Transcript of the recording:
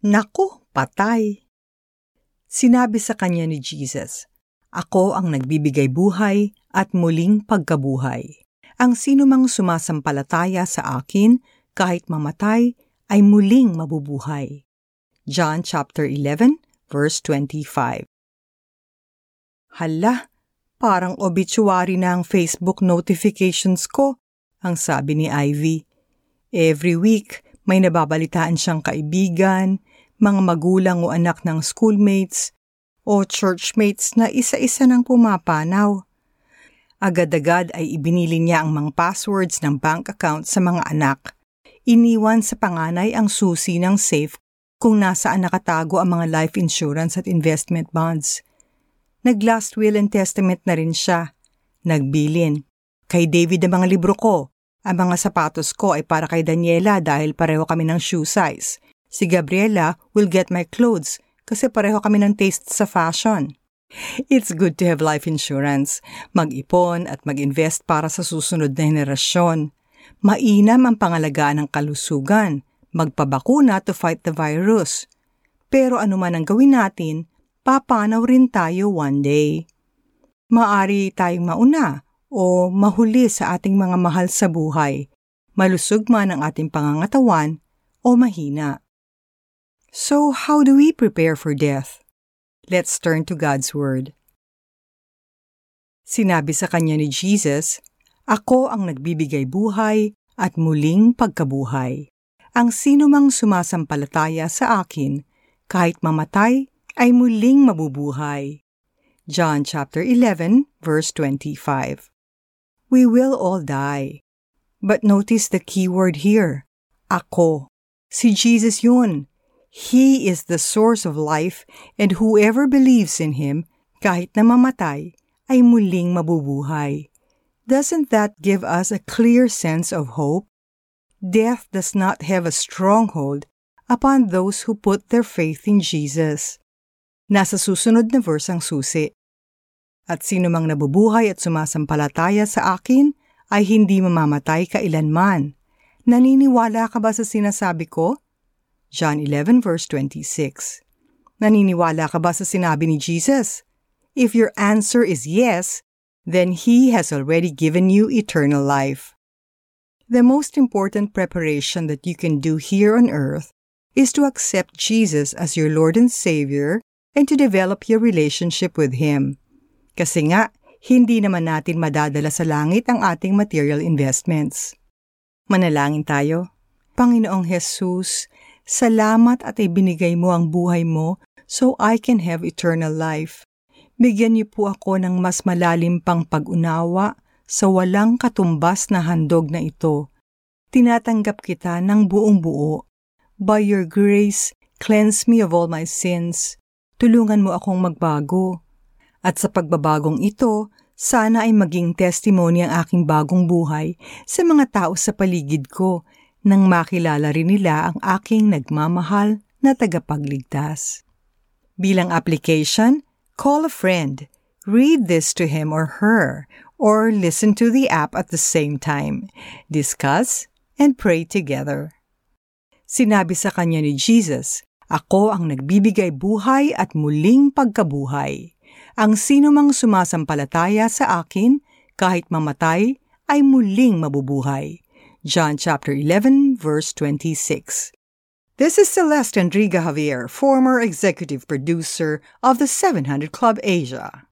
Naku, patay! Sinabi sa kanya ni Jesus, Ako ang nagbibigay buhay at muling pagkabuhay. Ang sino mang sumasampalataya sa akin, kahit mamatay, ay muling mabubuhay. John chapter 11 verse 25. Hala, parang obituary na ang Facebook notifications ko, ang sabi ni Ivy. Every week, may nababalitaan siyang kaibigan, mga magulang o anak ng schoolmates, o churchmates na isa-isa nang pumapanaw. Agad-agad ay ibinili niya ang mga passwords ng bank account sa mga anak. Iniwan sa panganay ang susi ng safe kung nasaan nakatago ang mga life insurance at investment bonds. Nag-last will and testament na rin siya. Nagbilin. Kay David ang mga libro ko. Ang mga sapatos ko ay para kay Daniela dahil pareho kami ng shoe size. Si Gabriela will get my clothes kasi pareho kami ng taste sa fashion. It's good to have life insurance, mag-ipon at mag-invest para sa susunod na henerasyon. Mainam ang pangalagaan ng kalusugan, magpabakuna to fight the virus. Pero anuman ang gawin natin, papanaw rin tayo one day. Maari tayong mauna o mahuli sa ating mga mahal sa buhay, malusog man ang ating pangangatawan o mahina. So how do we prepare for death? Let's turn to God's Word. Sinabi sa kanya ni Jesus, Ako ang nagbibigay buhay at muling pagkabuhay. Ang sino mang sumasampalataya sa akin, kahit mamatay, ay muling mabubuhay. John chapter 11 verse 25. We will all die. But notice the key word here, ako. Si Jesus yun He is the source of life and whoever believes in Him, kahit na mamatay, ay muling mabubuhay. Doesn't that give us a clear sense of hope? Death does not have a stronghold upon those who put their faith in Jesus. Nasa susunod na verse ang susi. At sino mang nabubuhay at sumasampalataya sa akin ay hindi mamamatay kailanman. Naniniwala ka ba sa sinasabi ko? John 11 verse 26. Naniniwala ka ba sa sinabi ni Jesus? If your answer is yes, then He has already given you eternal life. The most important preparation that you can do here on earth is to accept Jesus as your Lord and Savior and to develop your relationship with Him. Kasi nga, hindi naman natin madadala sa langit ang ating material investments. Manalangin tayo. Panginoong Jesus, Salamat at ibinigay mo ang buhay mo so I can have eternal life. Bigyan niyo po ako ng mas malalim pang pag-unawa sa walang katumbas na handog na ito. Tinatanggap kita ng buong buo. By your grace, cleanse me of all my sins. Tulungan mo akong magbago. At sa pagbabagong ito, sana ay maging testimony ang aking bagong buhay sa mga tao sa paligid ko nang makilala rin nila ang aking nagmamahal na tagapagligtas. Bilang application, call a friend, read this to him or her, or listen to the app at the same time, discuss, and pray together. Sinabi sa kanya ni Jesus, Ako ang nagbibigay buhay at muling pagkabuhay. Ang sino mang sumasampalataya sa akin, kahit mamatay, ay muling mabubuhay. John chapter 11, verse 26. This is Celeste Enriga Javier, former executive producer of the 700 Club Asia.